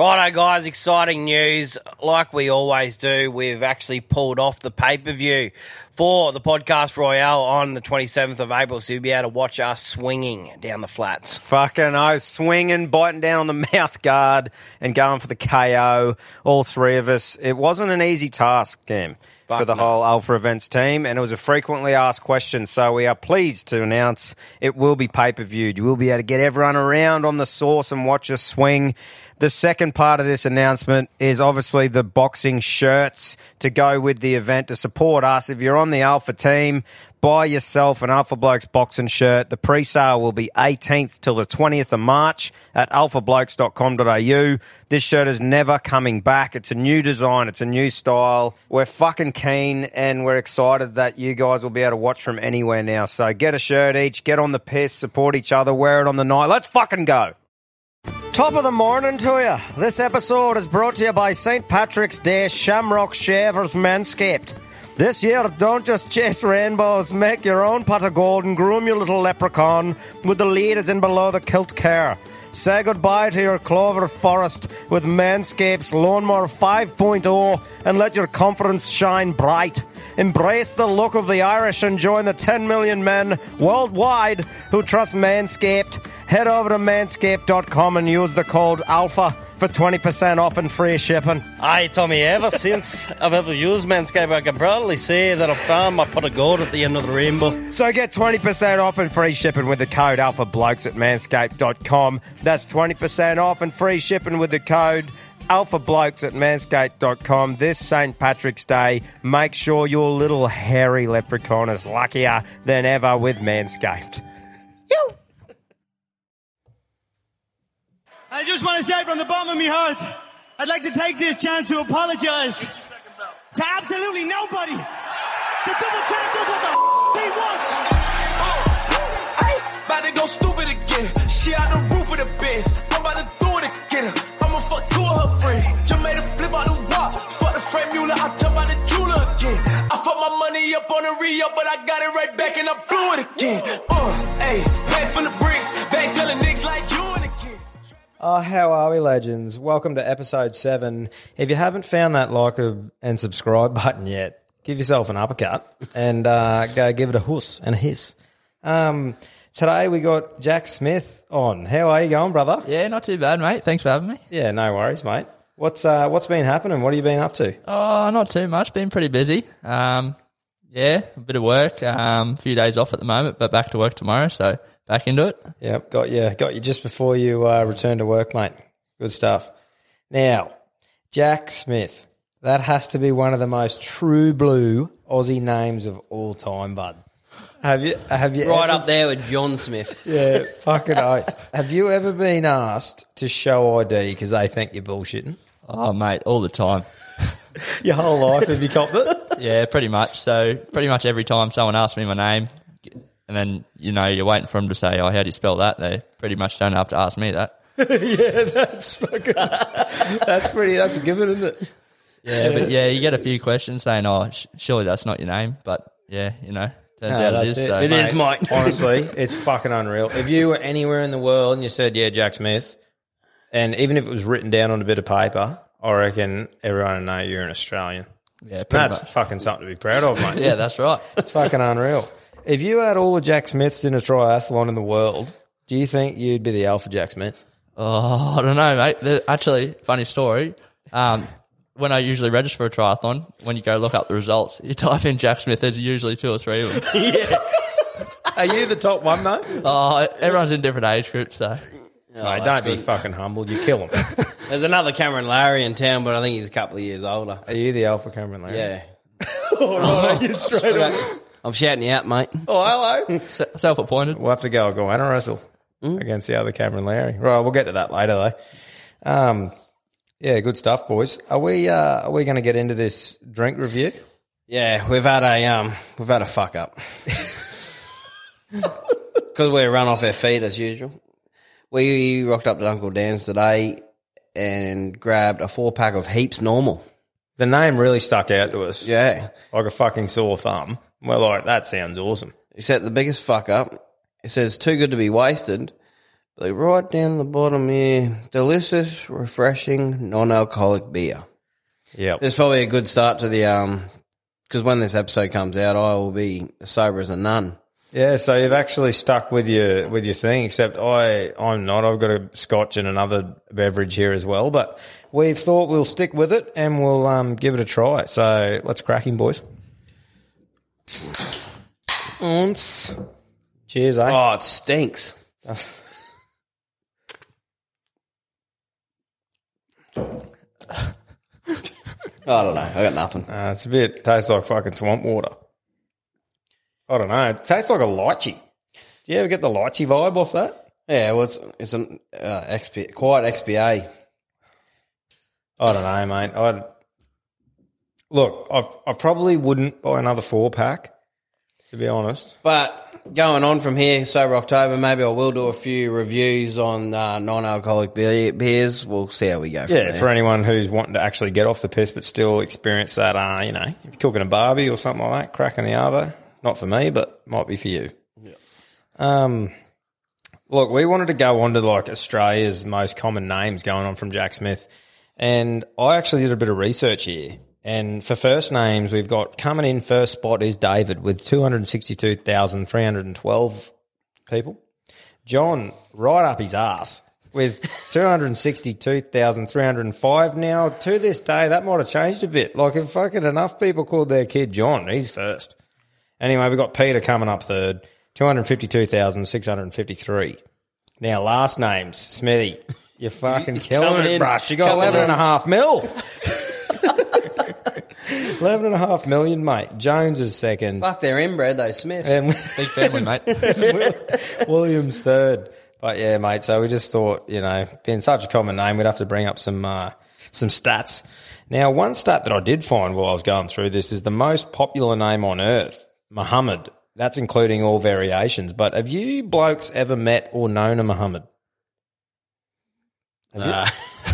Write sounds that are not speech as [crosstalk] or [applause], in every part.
Righto, guys, exciting news. Like we always do, we've actually pulled off the pay per view for the podcast Royale on the 27th of April, so you'll be able to watch us swinging down the flats. Fucking oath, swinging, biting down on the [laughs] mouth guard, and going for the KO. All three of us. It wasn't an easy task, Cam, for the whole Alpha Events team, and it was a frequently asked question. So we are pleased to announce it will be pay per viewed. You will be able to get everyone around on the source and watch us swing. The second part of this announcement is obviously the boxing shirts to go with the event to support us. If you're on the Alpha team, buy yourself an Alpha Blokes boxing shirt. The pre-sale will be 18th till the 20th of March at alphablokes.com.au. This shirt is never coming back. It's a new design. It's a new style. We're fucking keen and we're excited that you guys will be able to watch from anywhere now. So get a shirt each, get on the piss, support each other, wear it on the night. Let's fucking go. Top of the morning to you. This episode is brought to you by St. Patrick's Day Shamrock Shavers Manscaped. This year, don't just chase rainbows, make your own pot of gold and groom your little leprechaun with the leaders in below the kilt care. Say goodbye to your clover forest with Manscaped's Lawnmower 5.0 and let your confidence shine bright. Embrace the look of the Irish and join the 10 million men worldwide who trust Manscaped. Head over to manscaped.com and use the code ALPHA for 20% off and free shipping. Hey, Tommy, ever [laughs] since I've ever used Manscaped, I can proudly say that I've found my pot of gold at the end of the rainbow. So get 20% off and free shipping with the code ALPHABLOKES at manscaped.com. That's 20% off and free shipping with the code ALPHABLOKES at manscaped.com. This St. Patrick's Day, make sure your little hairy leprechaun is luckier than ever with Manscaped. I just want to say from the bottom of my heart, I'd like to take this chance to apologize to absolutely nobody. The double champ does what the f- he wants. Ay, about to go stupid again. She out the roof of the Benz. I'm about to do it again. I'ma fuck two of her friends. Just made a flip out the wall. Fuck the Franck Muller. I jump out the jeweler again. I fuck my money up on the re-up, but I got it right back and I blew it again. Uh, hey, bag full of bricks. Bag selling niggas like you and. Oh, how are we, legends? Welcome to episode seven. If you haven't found that like and subscribe [laughs] button yet, give yourself an uppercut and uh, go give it a huss and a hiss. Um, today we got Jack Smith on. How are you going, brother? Yeah, not too bad, mate. Thanks for having me. Yeah, no worries, mate. What's uh, what's been happening? What have you been up to? Oh, not too much. Been pretty busy. Um, yeah, a bit of work. Um, a few days off at the moment, but back to work tomorrow. So back into it. Yep, got you. Got you just before you uh, return to work, mate. Good stuff. Now, Jack Smith. That has to be one of the most true blue Aussie names of all time, bud. Have you? Have you? Right ever- up there with John Smith. [laughs] Yeah, fucking oath. Have you ever been asked to show ID because they think you're bullshitting? Oh, mate, all the time. [laughs] Your whole life, have you copped it? [laughs] Yeah, pretty much. So pretty much every time someone asks me my name, and then you know you're waiting for them to say, "Oh, how do you spell that?" They pretty much don't have to ask me that. [laughs] yeah, that's fucking. That's pretty. That's a given, isn't it? Yeah, but yeah, you get a few questions saying, "Oh, sh- surely that's not your name," but yeah, you know, turns No, out it that's is. it. So. It is, mate. [laughs] Honestly, it's fucking unreal. If you were anywhere in the world and you said, "Yeah, Jack Smith," and even if it was written down on a bit of paper, I reckon everyone would know you're an Australian. Yeah, pretty That's much. fucking something to be proud of, mate. [laughs] Yeah, that's right. It's fucking unreal. If you had all the Jack Smiths in a triathlon in the world, do you think you'd be the Alpha Jack Smith? Oh, I don't know, mate. The- Actually, funny story. Um, when I usually register for a triathlon, when you go look up the results, you type in Jack Smith. There's usually two or three of them. [laughs] Are you the top one though? oh, everyone's in different age groups, so Mate, don't be fucking humble. You kill them. [laughs] There's another Cameron Larry in town, but I think he's a couple of years older. Are you the Alpha Cameron Larry? Yeah. [laughs] you straight up. I'm shouting you out, mate. Oh, hello. [laughs] self-appointed. We'll have to go a Goanna wrestle against the other Cameron Larry. Right, we'll get to that later though. Um, yeah, good stuff, boys. Are we uh, are we going to get into this drink review? Yeah, we've had a um, we've had a fuck up [laughs] because we run off our feet as usual. We rocked up to Uncle Dan's today and grabbed a four pack of Heaps Normal. The name really stuck out to us. Yeah, like a fucking sore thumb. We're like, that sounds awesome. except the biggest fuck up. It says too good to be wasted, But right down the bottom here, delicious, refreshing, non-alcoholic beer. Yeah, It's probably a good start to the um, because when this episode comes out, I will be sober as a nun. Yeah, so you've actually stuck with your with your thing, except I I'm not. I've got a scotch and another beverage here as well, but we've thought we'll stick with it and we'll um, give it a try. So let's crack him, boys. Once. Cheers, eh? Oh, it stinks. I don't know. I got nothing. Uh, it's a bit tastes like fucking swamp water. I don't know. It tastes like a lychee. Do you ever get the lychee vibe off that? Yeah, well, it's it's an uh, XP, quiet XPA. I don't know, mate. I look. I I probably wouldn't buy another four pack, to be honest. But going on from here, sober October, maybe I will do a few reviews on uh, non-alcoholic beer, beers. We'll see how we go. From Yeah, there. for anyone who's wanting to actually get off the piss but still experience that, uh, you know, if you're cooking a barbie or something like that, cracking the arvo. Not for me, but might be for you. Yeah. Um, look, we wanted to go on to like Australia's most common names going on from Jack Smith, and I actually did a bit of research here. And for first names, we've got coming in first spot is David with two hundred sixty-two thousand three hundred and twelve people. John, right up his ass with [laughs] 262,305. Now, to this day, that might have changed a bit. Like, if fucking enough people called their kid John, he's first. Anyway, we've got Peter coming up third, 252,653. Now, last names, Smithy. You're [laughs] fucking killing it, brush. You got couple 11 and a half mil. [laughs] 11 and a half million, mate. Jones is second. Fuck, they're inbred, those Smiths. And Big family, mate. [laughs] Williams third. But yeah, mate. So we just thought, you know, being such a common name, we'd have to bring up some uh, some stats. Now, one stat that I did find while I was going through this is the most popular name on earth, Muhammad. That's including all variations. But have you blokes ever met or known a Muhammad? Uh,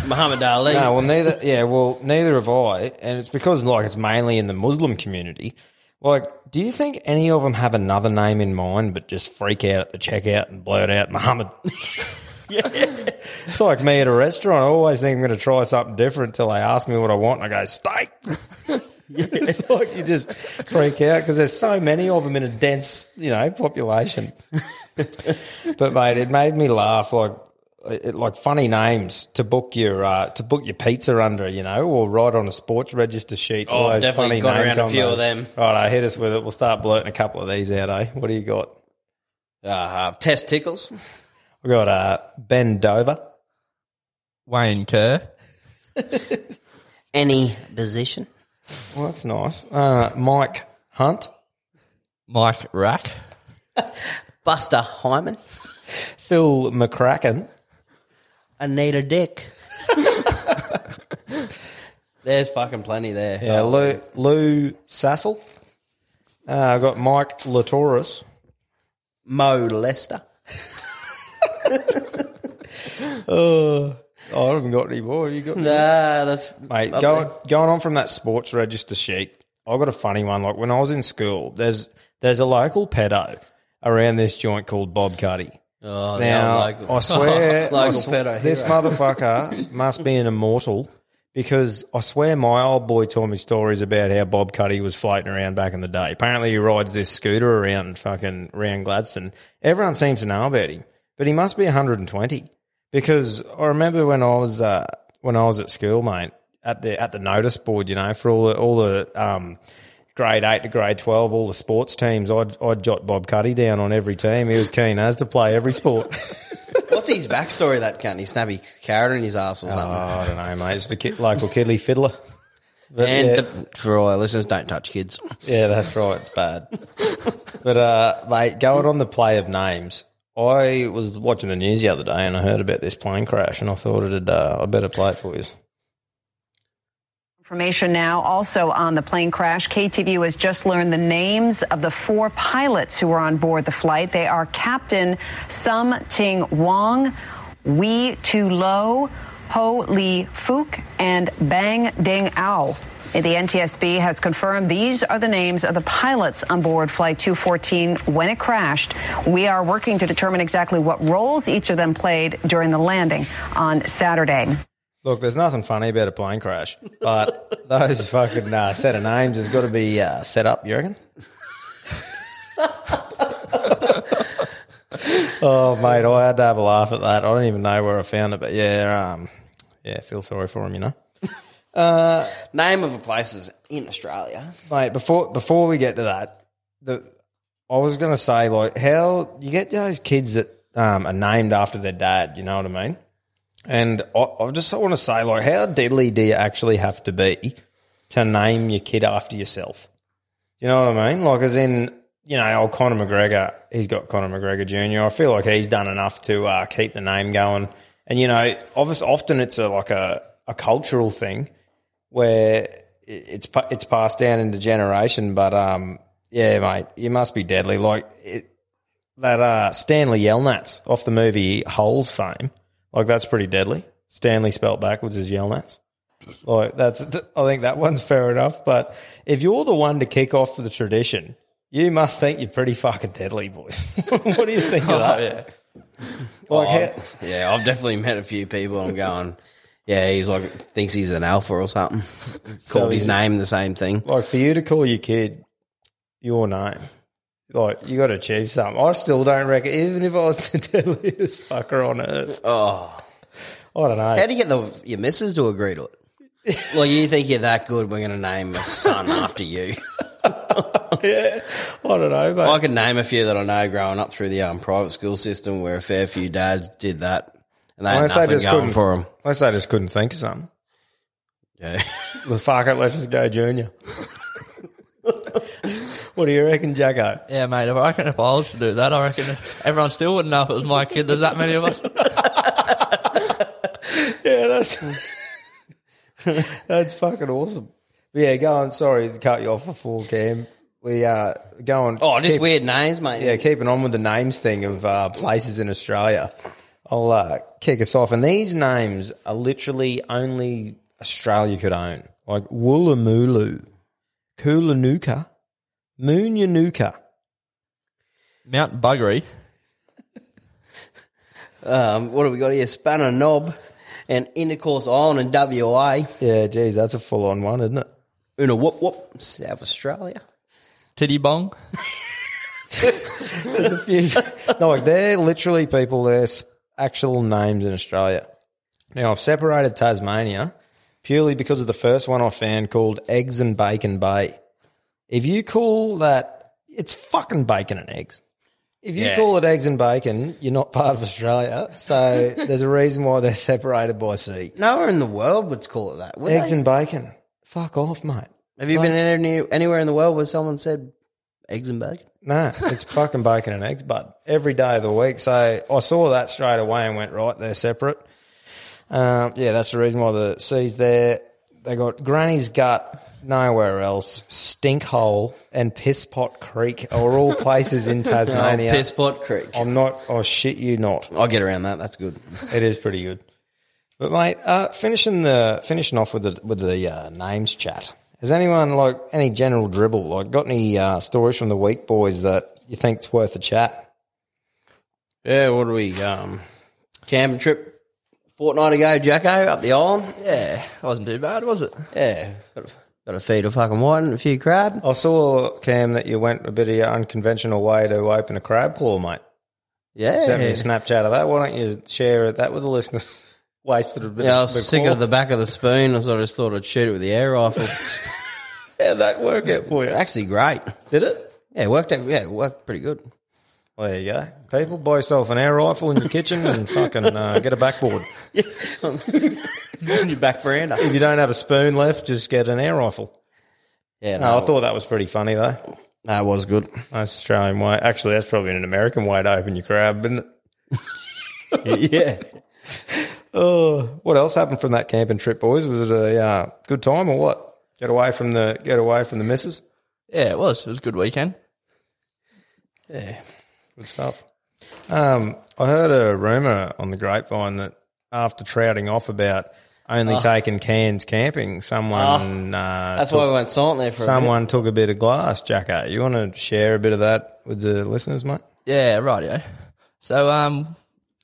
Muhammad Ali. No, well, neither. Yeah, well, neither have I, and it's because like it's mainly in the Muslim community. Like, do you think any of them have another name in mind, but just freak out at the checkout and blurt out Muhammad? [laughs] It's like me at a restaurant. I always think I'm going to try something different until they ask me what I want, and I go steak. [laughs] it's like you just freak out because there's so many of them in a dense, you know, population. [laughs] but mate, it made me laugh. Like, it, like funny names to book your uh, to book your pizza under, you know, or write on a sports register sheet. Oh, all I've those definitely funny gone name around a few of them. Right, hit us with it. We'll start blurting a couple of these out, eh? What do you got? Uh, testicles. We got uh, Ben Dover. Wayne Kerr. [laughs] Any position. Well, that's nice. Uh, Mike Hunt. Mike Rack. [laughs] Buster Hyman. Phil McCracken. Anita Dick. [laughs] There's fucking plenty there. Yeah, Lou, Lou Sassel. Uh, I've got Mike Latoris. Mo Lester. [laughs] Oh, I haven't got any more. You got Nah, that's Mate, up going, going on from that sports register sheet, I got a funny one. Like when I was in school, there's there's a local pedo around this joint called Bob Cuddy. Oh, Now, local. I swear, [laughs] I sw- this motherfucker must be an immortal because I swear my old boy told me stories about how Bob Cuddy was floating around back in the day. Apparently, he rides this scooter around fucking around Gladstone. Everyone seems to know about him, but he must be 120 because I remember when I was uh, when I was at school, mate, at the at the notice board, you know, for all the all the um, grade eight to grade twelve, all the sports teams, I'd I'd jot Bob Cuddy down on every team. He was keen as to play every sport. [laughs] What's his backstory? That cunt. He snapped a carrot in his ass or Oh, something. I don't know, mate. It's the kid, local kiddly fiddler. But and yeah, for all our listeners, don't touch kids. yeah, that's right. It's bad. but uh, mate, going on the play of names, I was watching the news the other day and I heard about this plane crash, and I thought it'd uh, I better play it for you. Information now also on the plane crash. KTVU has just learned the names of the four pilots who were on board the flight. They are Captain Sum Ting Wong, Wee Tu Lo, Ho Lee Fook, and Bang Ding Ao. The NTSB has confirmed these are the names of the pilots on board Flight 214 when it crashed. We are working to determine exactly what roles each of them played during the landing on Saturday. Look, there's nothing funny about a plane crash, but [laughs] those fucking uh, set of names has got to be uh, set up. You reckon? oh, mate, I had to have a laugh at that. I don't even know where I found it, but yeah, um, yeah, feel sorry for him, you know. [laughs] Name of the places in Australia. Mate, before before we get to that, the I was going to say like how you get those kids that um, are named after their dad. You know what I mean? And I, I just want to say like how deadly do you actually have to be to name your kid after yourself? You know what I mean? Like as in you know, old Conor McGregor, he's got Conor McGregor Jr. I feel like he's done enough to uh, keep the name going. And you know, obviously, often it's a like a, a cultural thing where it's it's passed down into generation. But um, yeah, mate, you must be deadly. Like it, that uh, Stanley Yelnats off the movie Holes fame, like that's pretty deadly. Stanley spelt backwards is Yelnats. Like that's, I think that one's fair enough. But if you're the one to kick off the tradition, you must think you're pretty fucking deadly, boys. [laughs] what do you think of [laughs] oh, that? yeah. Like, how- Oh, yeah, I've definitely met a few people. I'm going, yeah, he's like thinks he's an alpha or something. [laughs] Called his name the same thing. like for you to call your kid your name, like you got to achieve something. I still don't reckon, even if I was the [laughs] deadliest fucker on earth. Oh, I don't know. how do you get the your missus to agree to it? well, you think you're that good? We're going to name a son [laughs] after you. yeah, I don't know, mate. I can name a few that I know growing up through the um, private school system, where a fair few dads did that, and they had nothing just going couldn't for them. Unless they just couldn't think of something. Yeah. Well, fuck it, let's just go junior. [laughs] what do you reckon, Jacko? Yeah, mate. I reckon if I was to do that, I reckon everyone still wouldn't know if it was my kid. There's that many of us. [laughs] Yeah, that's that's fucking awesome. But yeah, go on. Sorry to cut you off before Cam. We uh on. Oh, just keep- weird names, mate. Yeah, keeping on with the names thing of uh, places in Australia. I'll uh, kick us off, and these names are literally only Australia could own, like Woolloomooloo, Coolanuka, Moonyanuka. Mount Buggery. Um, what have we got here? Spanner Knob and Intercourse Island and WA. Yeah, geez, that's a full on one, isn't it? Una whoop whoop, South Australia. Tittybong. [laughs] There's a few. no, like they're literally people. They're s- actual names in Australia. Now I've separated Tasmania purely because of the first one I found called Eggs and Bacon Bay. If you call that, it's fucking bacon and eggs. If you Yeah. call it eggs and bacon, you're not part of Australia. So [laughs] there's a reason why they're separated by sea. Nowhere in the world would call it that. Would Eggs they? and bacon. Fuck off, mate. Have you been any, anywhere in the world where someone said eggs and bacon? No, it's [laughs] fucking bacon and eggs, but Every day of the week. So I saw that straight away and went, right, they're separate. Um, yeah, that's the reason why the sea's there. They got Granny's Gut, nowhere else. Stinkhole and Pisspot Creek are all places in [laughs] Tasmania. Oh, Pisspot Creek. I'm not, oh shit you not. I'll get around that. That's good. [laughs] It is pretty good. But mate, uh, finishing the finishing off with the with the uh, names chat. Has anyone like any general dribble? Like got any uh, stories from the week boys that you think's worth a chat? Yeah, what do we um camping trip fortnight ago, Jacko, up the island? Yeah, wasn't too bad, was it? Yeah. Got a, got a feed of fucking white and a few crab. I saw Cam that you went a bit of your unconventional way to open a crab claw, mate. Yeah. Sent me a Snapchat of that. Why don't you share that with the listeners? [laughs] Wasted a bit. Yeah, I was sick of the back of the spoon, so I just thought I'd shoot it with the air rifle. [laughs] How'd that work out for you? Actually, great. Did it? Yeah, it worked out. Yeah, it worked pretty good. Well, there you go. People, buy yourself an air rifle in your kitchen and [laughs] fucking uh, get a backboard. In [laughs] your back veranda. If you don't have a spoon left, just get an air rifle. Yeah, No, I thought that was pretty funny though. that was good. Nice Australian way. Actually, that's probably an American way to open your crab, isn't it? [laughs] yeah. Oh, what else happened from that camping trip, boys? Was it a uh, good time or what? Get away from the get away from the missus. Yeah, it was. It was a good weekend. Yeah. Good stuff. Um, I heard a rumor on the grapevine that after trouting off about only taking cans camping. Someone. uh, That's took- why we went silent there for a Someone took a bit of glass, Jacko. You want to share a bit of that with the listeners, mate? Yeah, right, yeah. So, um,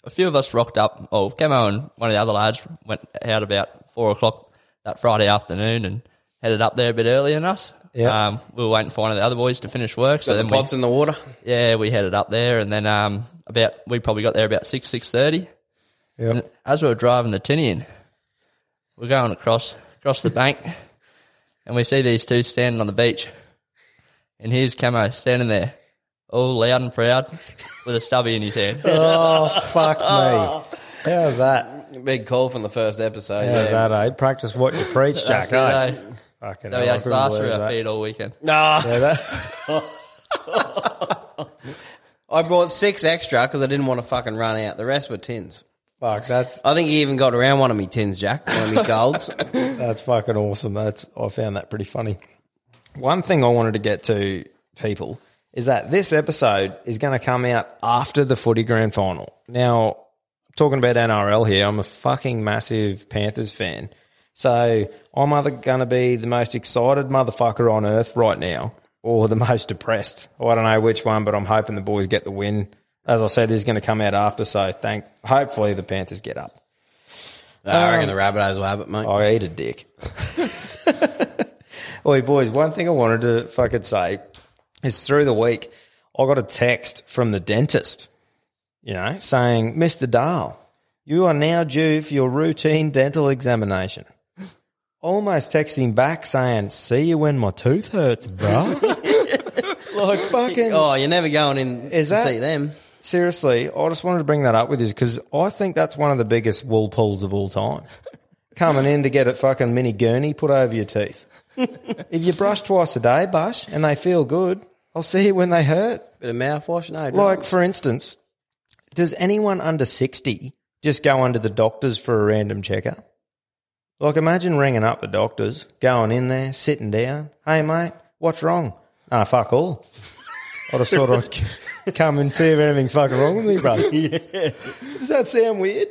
a few of us rocked up. Oh, Camo and one of the other lads went out about four o'clock that Friday afternoon and headed up there a bit earlier than us. Yeah. Um, we were waiting for one of the other boys to finish work. So bit. then The we, in the water. yeah, we headed up there and then, um, about, we probably got there about six, six thirty. Yeah. As we were driving the tinny in, we're going across, across the bank and we see these two standing on the beach. And here's Camo standing there, all loud and proud with a stubby in his hand. [laughs] Oh, fuck me. How's that? Big call from the first episode. How's yeah. that, eh? Practice what you preach, Jack. That's eh? it, eh? Fucking So we hell, I had couldn't glass believe through our that. feet all weekend. Nah, Yeah, that- [laughs] [laughs] I brought six extra because I didn't want to fucking run out. The rest were tins. fuck, that's I think you even got around one of me tins, Jack. One of me [laughs] golds. That's fucking awesome. That's I found that pretty funny. One thing I wanted to get to people is that this episode is going to come out after the footy grand final. Now, talking about NRL here, I'm a fucking massive Panthers fan. So I'm either going to be the most excited motherfucker on earth right now or the [laughs] most depressed. I don't know which one, but I'm hoping the boys get the win. As I said, this is going to come out after, so thank. Hopefully the Panthers get up. I reckon um, the Rabbitohs will have it, mate. I eat a dick. [laughs] Oi, boys, one thing I wanted to fucking say is through the week, I got a text from the dentist, you know, saying, Mr. Dahl, you are now due for your routine dental examination. [laughs] Almost texting back saying, see you when my tooth hurts, bro. Like [laughs] fucking. Oh, you're never going in Is to that- see them. Seriously, I just wanted to bring that up with you because I think that's one of the biggest wool pulls of all time. [laughs] Coming in to get a fucking mini gurney put over your teeth. [laughs] if you brush twice a day, Bush, and they feel good, I'll see you when they hurt. Bit of mouthwash, no. Like, for instance, does anyone under 60 just go under the doctors for a random checkup? Like, imagine ringing up the doctors, going in there, sitting down. Hey, mate, what's wrong? Ah, fuck all. I just thought I'd come and see if anything's fucking wrong with me, bro. [laughs] Yeah. Does that sound weird?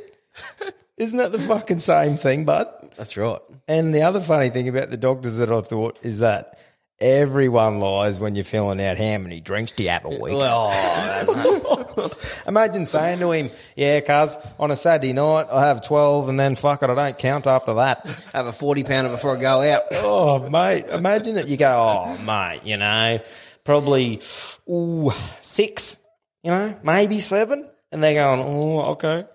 Isn't that the fucking same thing, bud? That's right. And the other funny thing about the doctors that I thought is that everyone lies when you're filling out how many drinks do you have a week. [laughs] [laughs] Imagine saying to him, "Yeah, cuz on a Saturday night I have twelve, and then fuck it, I don't count after that." I [laughs] Have a 40 pounder before I go out. [laughs] oh, mate, imagine it. You go, "Oh, mate, you know, probably ooh six, you know, maybe seven. and they're going, "Oh, okay."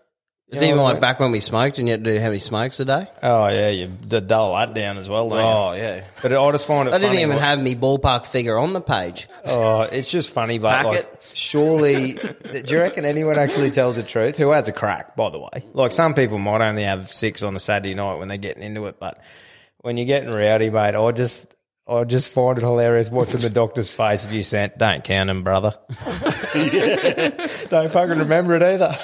It's You even like back when we smoked and you had to do how many smokes a day. Oh yeah, you d- dull that down as well. Don't Oh, you? yeah. But I just find it. I didn't funny, even like- have me ballpark figure on the page. Oh, it's just funny, but like, Packet. surely, do you reckon anyone actually tells the truth? Who has a crack, by the way? Like, some people might only have six on a Saturday night when they're getting into it, but when you're getting rowdy, mate, I just, I just find it hilarious watching the doctor's face if you sent, don't count him, brother. [laughs] [laughs] don't fucking remember it either.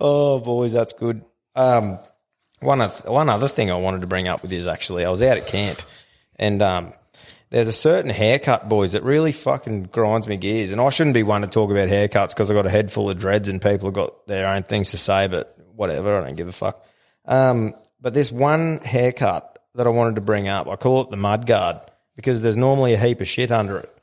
Oh, boys, that's good. Um, one of, one other thing I wanted to bring up with you is actually I was out at camp and um, there's a certain haircut, boys, that really fucking grinds me gears. And I shouldn't be one to talk about haircuts because I've got a head full of dreads and people have got their own things to say, but whatever, I don't give a fuck. Um, but this one haircut that I wanted to bring up, I call it the mud guard because there's normally a heap of shit under it.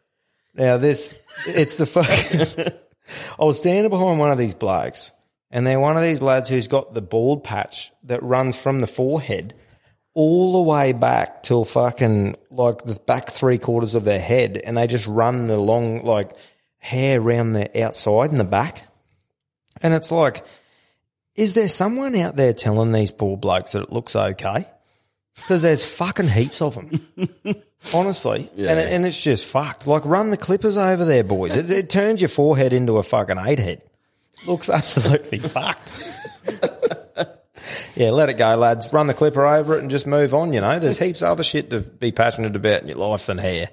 Now this, it's the fucking. [laughs] I was standing behind one of these blokes, and they're one of these lads who's got the bald patch that runs from the forehead all the way back till fucking like the back three quarters of their head, and they just run the long like hair around the outside and the back, and it's like, is there someone out there telling these poor blokes that it looks okay? Because there's fucking heaps of them. [laughs] Honestly, and, it, and it's just fucked. Like, run the clippers over there, boys. It, it turns your forehead into a fucking eight head. Looks absolutely fucked. yeah, let it go, lads. Run the clipper over it and just move on. You know, there's heaps of other shit to be passionate about in your life than hair.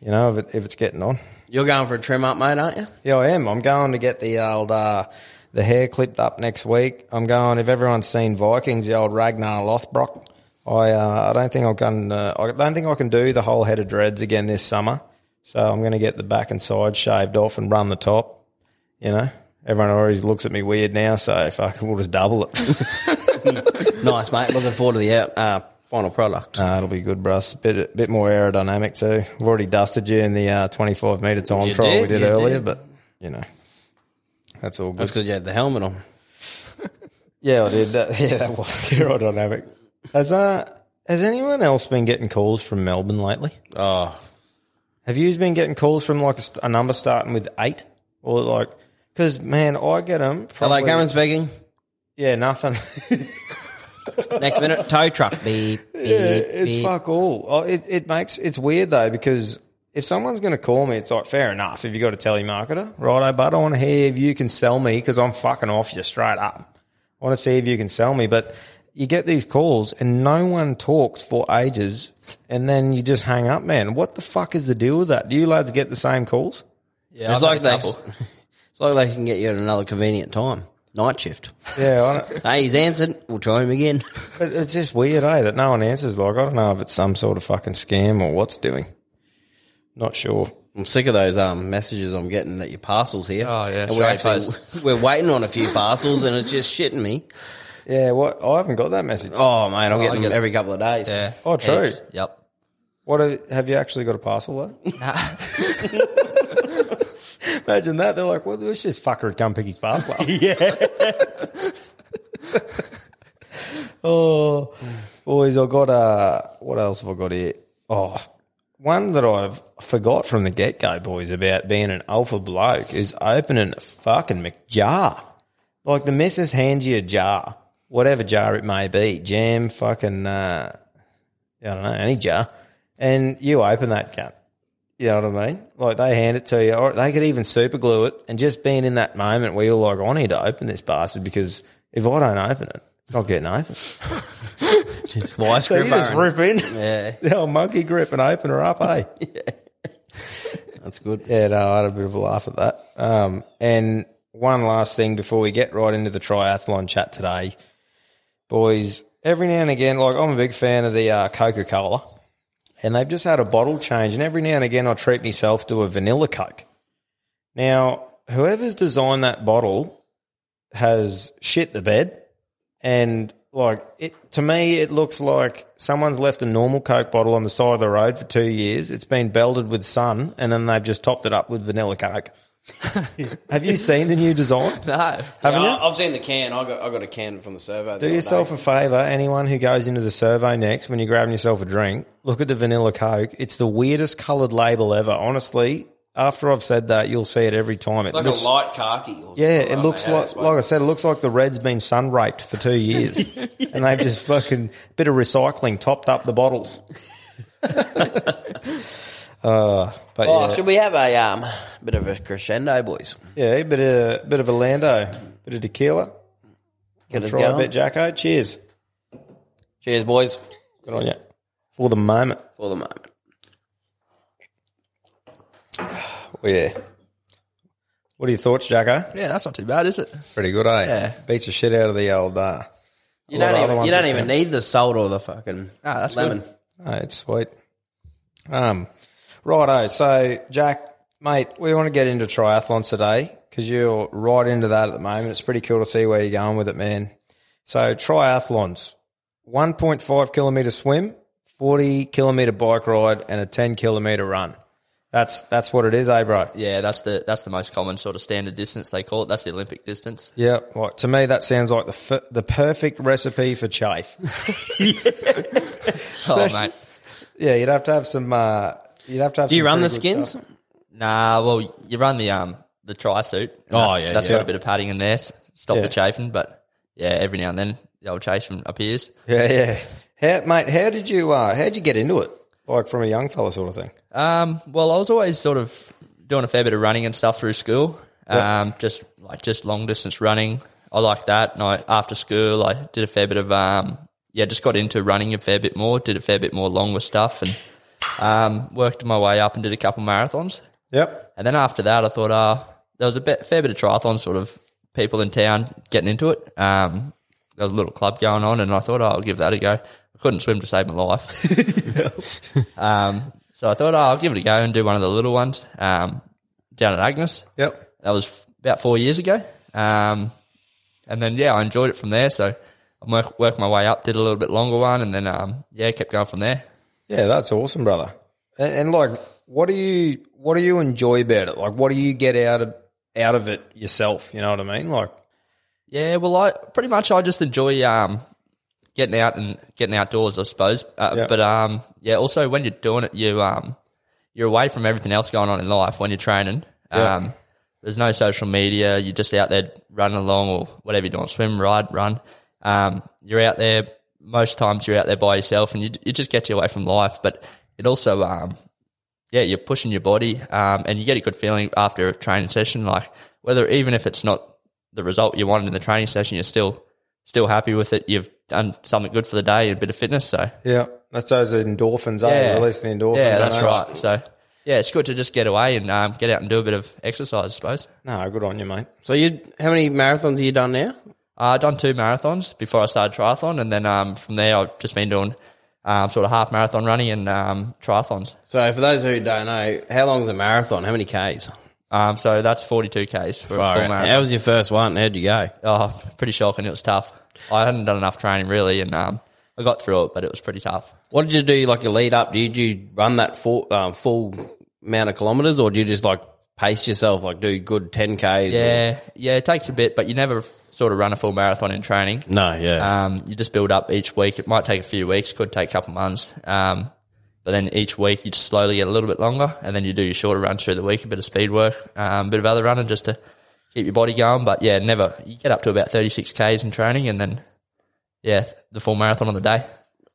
You know, if, it, if it's getting on. You're going for a trim up, mate, aren't you? Yeah, I am. I'm going to get the old uh, the hair clipped up next week. I'm going. If everyone's seen Vikings, the old Ragnar Lothbrok, I uh, I don't think I can. Uh, I don't think I can do the whole head of dreads again this summer. So I'm going to get the back and side shaved off and run the top. You know, everyone always looks at me weird now. So fuck, we'll just double it. [laughs] nice, mate. Looking forward to the out, uh, final product. Nah, it'll be good, Bruss. Bit bit more aerodynamic too. We've already dusted you in the uh, 25 metre time You trial did, we did earlier, did. but you know, that's all good. That's because you had the helmet on. [laughs] Yeah, I did. That, [laughs] yeah, that was aerodynamic. Has uh, has anyone else been getting calls from Melbourne lately? Oh, Have you been getting calls from like a, a number starting with eight or like? Because man, I get them. hello, Cameron speaking. Yeah, nothing. [laughs] Next minute, tow truck. Beep, beep, Yeah, it's beep. fuck all. Oh, it, it makes it's weird though because if someone's going to call me, it's like fair enough. If you got a telemarketer, righto, oh, but I want to hear if you can sell me because I'm fucking off you straight up. I want to see if you can sell me, but you get these calls and no one talks for ages, and then you just hang up, man. What the fuck is the deal with that? Do you lads get the same calls? Yeah, It's I've like had a they, it's like they can get you at another convenient time. Night shift. Yeah, I [laughs] don't, Hey, he's answered. We'll try him again. [laughs] but it's just weird, eh? That no one answers. Like I don't know if it's some sort of fucking scam or what's doing. Not sure. I'm sick of those um, messages I'm getting that your parcels here. Oh, yeah, and we're straight actually [laughs] we're waiting on a few parcels, and it's just shitting me. Yeah, what? I haven't got that message. Oh man, I'm I getting them get it. every couple of days. Yeah. Oh, true. Heaps. Yep. What are, have you actually got a parcel though? [laughs] Imagine that. They're like, well, let's just fucker had come pick his parcel [laughs] yeah. [laughs] oh, boys, I've got uh What else have I got here? Oh, one that I've forgot from the get go, boys, about being an alpha bloke is opening a fucking McJar. Like the missus hands you a jar, whatever jar it may be, jam, fucking, uh, I don't know, any jar, and you open that cunt. You know what I mean? Like they hand it to you, or they could even super glue it, and just being in that moment where you're like, I need to open this bastard because if I don't open it, it's not getting open. [laughs] Just vice So you just rip in Yeah, the old monkey grip and open her up, eh? [laughs] that's good. Yeah, no, I had a bit of a laugh at that. Um, and one last thing before we get right into the triathlon chat today, boys. Every now and again, like I'm a big fan of the uh, Coca Cola, and they've just had a bottle change. And every now and again, I treat myself to a vanilla Coke. Now, whoever's designed that bottle has shit the bed, and like it to me, it looks like someone's left a normal Coke bottle on the side of the road for two years. It's been belted with sun, and then they've just topped it up with vanilla Coke. [laughs] Have you seen the new design? No. Haven't Yeah, you? I've seen the can. I got I got a can from the servo. Do yourself a favour, anyone who goes into the servo next when you're grabbing yourself a drink, look at the vanilla Coke. It's the weirdest coloured label ever. Honestly, after I've said that, you'll see it every time. It like looks, a light khaki. Or, yeah, it don't looks know like, like I said, it looks like the red's been sun raped for two years, [laughs] and they've just fucking bit of recycling topped up the bottles. [laughs] uh, but Oh, yeah, should we have a um bit of a crescendo, boys? yeah, a bit of bit of a Lando, bit of tequila. Get us Try a going. bit, Jacko. Cheers. Cheers, boys, Good on you. For the moment. for the moment. [sighs] Oh, yeah. What are your thoughts, Jacko? Yeah, that's not too bad, is it? Pretty good, eh? Yeah. Beats the shit out of the old. Uh, You don't even you don't even need the salt or the fucking Ah, that's lemon. good. oh, it's sweet. Um, righto. So, Jack, mate, we want to get into triathlons today because you're right into that at the moment. It's pretty cool to see where you're going with it, man. So, triathlons: 1.5 kilometer swim, 40 kilometer bike ride, and a 10 kilometer run. That's that's what it is, eh, bro? Yeah, that's the that's the most common sort of standard distance they call it. That's the Olympic distance. Yeah, well, to me that sounds like the f- the perfect recipe for chafe. [laughs] [laughs] Oh mate. yeah, you'd have to have some. Uh, you'd have to have. Do you run the skins? stuff. Nah, well, you run the um the tri suit. Oh, that's, yeah, that's yeah. got a bit of padding in there, s- stop Yeah. the chafing. But yeah, every now and then the old chafing appears. Yeah, yeah. How, mate, how did you? Uh, how did you get into it? Like from a young fella, sort of thing. Um, well, I was always sort of doing a fair bit of running and stuff through school. Yeah. Um, just like just long distance running. I like that. And I, after school, I did a fair bit of um, yeah, just got into running a fair bit more. Did a fair bit more longer stuff and um, worked my way up and did a couple marathons. Yep. And then after that, I thought, uh, there was a bit, fair bit of triathlon sort of people in town getting into it. Um, there was a little club going on, and I thought, oh, I'll give that a go. I couldn't swim to save my life. [laughs] um, so I thought, oh, I'll give it a go and do one of the little ones um, down at Agnes. Yep. That was about four years ago. Um, and then, yeah, I enjoyed it from there. So I work, worked my way up, did a little bit longer one, and then um, yeah, kept going from there. Yeah, that's awesome, brother. And, and like, what do you what do you enjoy about it? Like, what do you get out of out of it yourself? You know what I mean? Like, Yeah, well, I pretty much I just enjoy um, getting out and getting outdoors, I suppose. Uh, Yeah. But um, yeah, also when you're doing it, you um, you're away from everything else going on in life when you're training. Yeah. Um, there's no social media. You're just out there running along or whatever you're doing, swim, ride, run. Um, you're out there. Most times you're out there by yourself, and you it just gets you away from life. But it also um, yeah, you're pushing your body, um, and you get a good feeling after a training session. Like whether even if it's not the result you wanted in the training session, you're still still happy with it. You've done something good for the day, and a bit of fitness. So yeah, that's those endorphins. Yeah, yeah, release the endorphins. Yeah, that's right. So yeah, it's good to just get away and um, get out and do a bit of exercise. I suppose. No, good on you, mate. So you, how many marathons have you done now? Uh, I've done two marathons before I started triathlon, and then um, from there I've just been doing um, sort of half marathon running and um, triathlons. So for those who don't know, how long is a marathon? How many k's? Um, so that's 42 k's for a full marathon. How was your first one? How'd you go? Oh, pretty shocking. It was tough. I hadn't done enough training really, and um, I got through it, but it was pretty tough. What did you do? Like your lead up? Did you run that full um, full amount of kilometers, or do you just like pace yourself, like do good ten k's? Yeah, yeah, it takes a bit, but you never sort of run a full marathon in training. No, yeah. Um, you just build up each week. It might take a few weeks, could take a couple months. Um, but then each week you just slowly get a little bit longer, and then you do your shorter runs through the week, a bit of speed work, um, a bit of other running just to keep your body going. But yeah, never you get up to about thirty six k's in training, and then yeah, the full marathon on the day.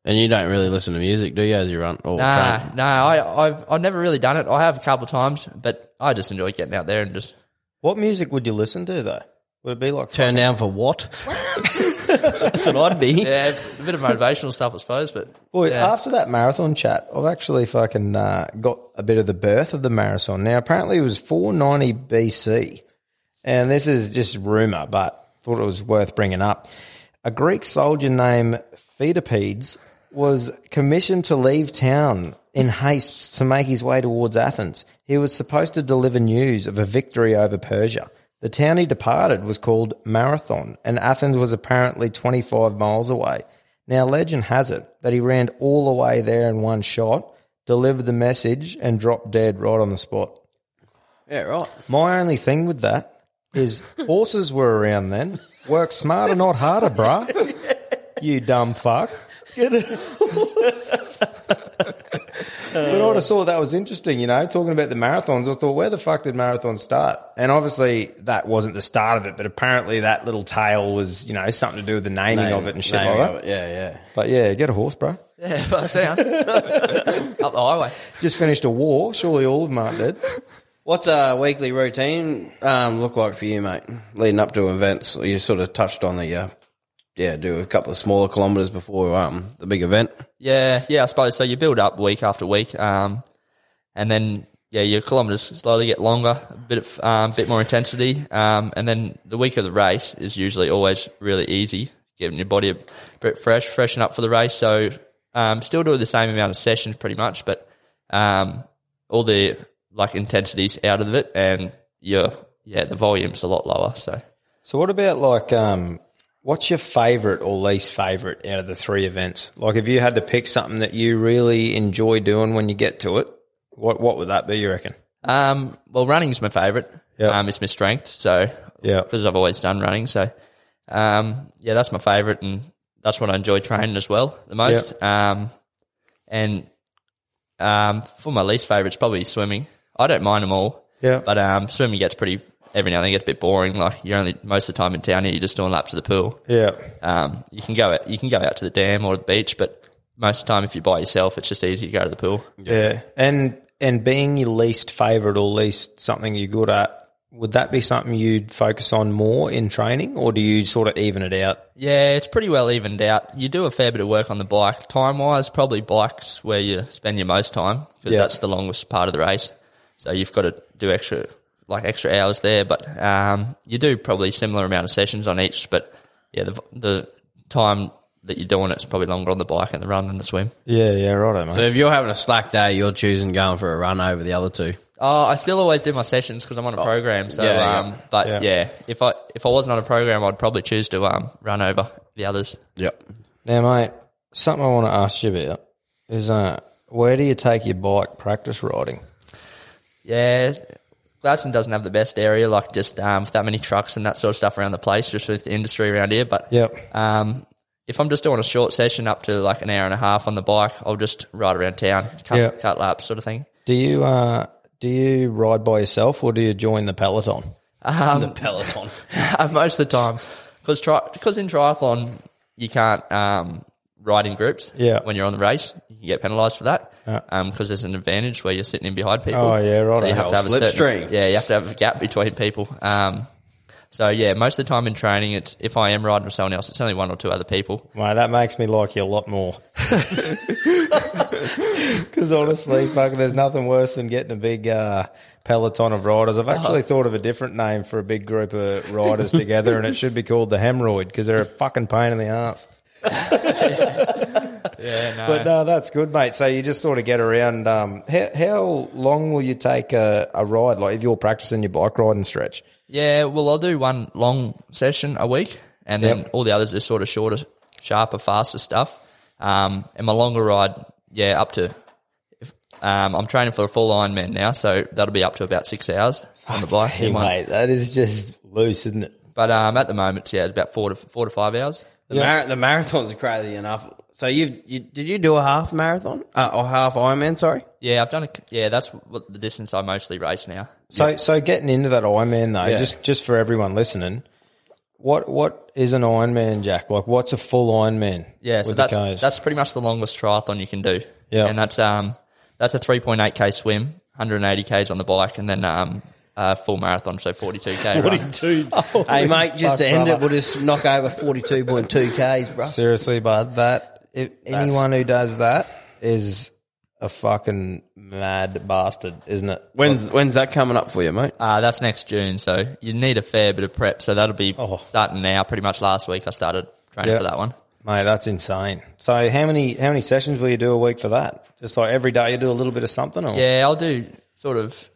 and you don't really listen to music, do you, as you run? Or Nah, train? nah, I, I've I've never really done it. I have a couple of times, but I just enjoy getting out there and just What music would you listen to though? Would it be like Turn down for what? [laughs] That's what I'd be. yeah, a bit of motivational stuff, I suppose. But Boy, yeah. after that marathon chat, I've actually fucking uh, got a bit of the birth of the marathon. Now, apparently, it was 490 BC, and this is just rumor, but thought it was worth bringing up. A Greek soldier named Pheidippides was commissioned to leave town in haste to make his way towards Athens. He was supposed to deliver news of a victory over Persia. The town he departed was called Marathon, and Athens was apparently 25 miles away. Now, legend has it that he ran all the way there in one shot, delivered the message, and dropped dead right on the spot. Yeah, right. My only thing with that is horses were around then. Work smarter, not harder, bruh. You dumb fuck. [laughs] but I thought that was interesting, you know, talking about the marathons. I thought, where the fuck did marathons start? And obviously, that wasn't the start of it, but apparently, that little tale was, you know, something to do with the naming of it and shit Naming like of that. it, Yeah, yeah. But yeah, get a horse, bro. yeah, by the sound up the highway. Just finished a war. Surely all of them aren't dead. What's a weekly routine um, look like for you, mate? Leading up to events, you sort of touched on the uh, yeah, do a couple of smaller kilometres before um, the big event. Yeah, yeah, I suppose so. You build up week after week, um, and then yeah, your kilometres slowly get longer, a bit of um, bit more intensity, um, and then the week of the race is usually always really easy, getting your body a bit fresh, freshen up for the race. So um, still do the same amount of sessions pretty much, but um, all the like intensities out of it, and your yeah, the volume's a lot lower. So So what about like um what's your favourite or least favourite out of the three events? Like if you had to pick something that you really enjoy doing when you get to it, what what would that be, you reckon? Um, well, running's my favourite. Yeah. Um, it's my strength. So Yeah. because I've always done running. So um, yeah, that's my favourite, and that's what I enjoy training as well the most. Um, and um, for my least favourite, it's probably swimming. I don't mind them all. Yeah. But um, swimming gets pretty every now and then gets a bit boring. Like you're only most of the time in town here, you're just doing laps of the pool. Yeah. Um, you can go out, you can go out to the dam or the beach, but most of the time, if you're by yourself, it's just easy to go to the pool. Yeah. And and being your least favourite or least something you're good at, would that be something you'd focus on more in training or do you sort of even it out? Yeah, it's pretty well evened out. You do a fair bit of work on the bike. Time wise, probably bikes where you spend your most time because Yeah. that's the longest part of the race. So you've got to do extra, like extra hours there. But um, you do probably similar amount of sessions on each. But yeah, the the time that you're doing it's probably longer on the bike and the run than the swim. Yeah, yeah, right, mate. So if you're having a slack day, you're choosing going for a run over the other two. Oh, I still always do my sessions because I'm on a program. So, yeah, yeah. um, but Yeah. yeah. if I if I wasn't on a program, I'd probably choose to um run over the others. Yep. Now, mate, something I want to ask you about is uh, where do you take your bike practice riding? Yeah, Gladstone doesn't have the best area, like just um, with that many trucks and that sort of stuff around the place, just with the industry around here. But Yep. um, if I'm just doing a short session up to like an hour and a half on the bike, I'll just ride around town, cut, Yeah. cut laps, sort of thing. Do you uh, do you ride by yourself or do you join the peloton? the peloton. [laughs] Most of the time, because tri- because in triathlon you can't um, ride in groups. Yeah. when you're on the race, you get penalised for that. Because there's an advantage where you're sitting in behind people. Oh, yeah, right. So you have to have a certain, Slipstream. Yeah, you have to have a gap between people. Um, so yeah, most of the time in training, it's if I am riding with someone else, it's only one or two other people. Mate, that makes me like you a lot more. [laughs] Because honestly, fuck, there's nothing worse than getting a big uh, peloton of riders. I've actually [laughs] thought of a different name for a big group of riders together, and it should be called the hemorrhoid because they're a fucking pain in the ass. Yeah, no. But no, that's good, mate. So you just sort of get around. Um, how, how long will you take a, a ride? Like if you're practicing your bike riding stretch? Yeah, well, I'll do one long session a week, and then Yep. all the others are sort of shorter, sharper, faster stuff. Um, and my longer ride, yeah, up to. If, um, I'm training for a full Ironman now, so that'll be up to about six hours on the bike. Hey, mate, that is just loose, isn't it? But um, at the moment, yeah, it's about four to four to five hours. The, mar- the marathons are crazy enough. So you've you, did you do a half marathon uh, or half Ironman? Sorry. Yeah, I've done a. Yeah, that's what the distance I mostly race now. So, so getting into that Ironman though, Yeah. just just for everyone listening, what what is an Ironman, Jack? Like, what's a full Ironman? Yeah, so that's that's pretty much the longest triathlon you can do. Yeah. and that's um that's a three point eight k swim, 180 k's on the bike, and then um a full marathon, so 42 k. run. [laughs] hey mate, just to end brother. it, we'll just knock over forty two point two k's, bro. seriously, bud. That if anyone who does that is a fucking mad bastard, isn't it? When's when's that coming up for you, mate? Uh, that's next June, so you need a fair bit of prep. So that'll be Oh. starting now. Pretty much last week I started training Yeah. for that one. Mate, that's insane. So, how many how many sessions will you do a week for that? Just like every day, you do a little bit of something, or Yeah, I'll do sort of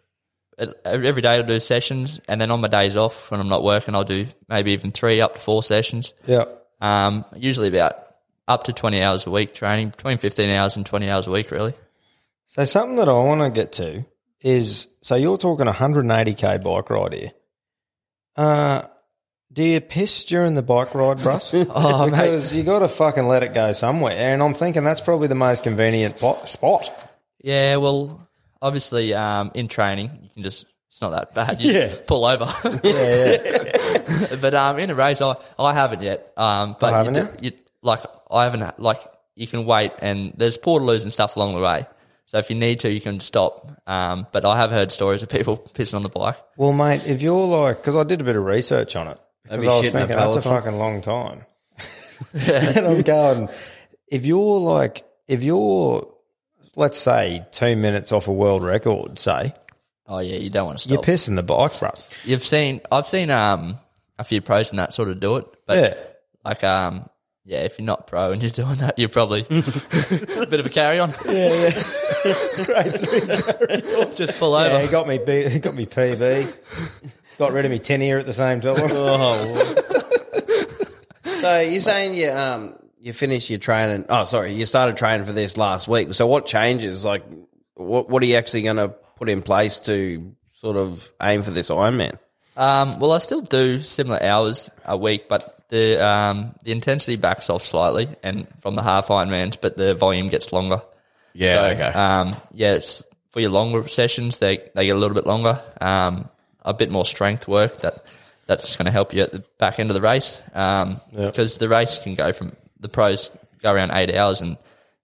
every day. I'll do sessions, and then on my days off when I'm not working, I'll do maybe even three up to four sessions. yeah. Um, usually about up to 20 hours a week training, between 15 hours and 20 hours a week, really. So something that I want to get to is so you're talking 180k bike ride here. Uh, do you piss during the bike ride, Bruss? [laughs] Oh, mate. because you got to fucking let it go somewhere. And I'm thinking that's probably the most convenient spot. Yeah, well, obviously, um, in training, you can just, it's not that bad. You Yeah. [laughs] pull over. [laughs] Yeah, yeah. [laughs] but um, in a race, I, I haven't yet. Um, but Oh, haven't you, do, you like, I haven't, like, you can wait and there's portaloos and stuff along the way. So if you need to, you can stop. Um, but I have heard stories of people pissing on the bike. Well, mate, if you're like, because I did a bit of research on it, because I was shit in a thinking that's a fucking long time. and I'm going, if you're like, if you're, let's say, two minutes off a world record, say, Oh yeah, you don't want to stop. you're pissing the bike, Bruss. You've seen, I've seen um, a few pros and that sort of do it. But Yeah. like, um, yeah, if you're not pro and you're doing that, you're probably [laughs] a bit of a carry on. [laughs] Yeah, yeah. [laughs] Great. Just pull over. Yeah, he got me. B, he got me PB. Got rid of me ten here at the same time. So you're saying you um you finished your training? Oh, sorry, you started training for this last week. So what changes? Like, what what are you actually going to put in place to sort of aim for this Ironman? Um, well, I still do similar hours a week, but the um, the intensity backs off slightly, and from the half Ironmans, but the volume gets longer. Yeah, So, okay. Um, yeah, it's for your longer sessions, they they get a little bit longer. Um, a bit more strength work that that's going to help you at the back end of the race. Um, because the race can go from the pros go around eight hours, and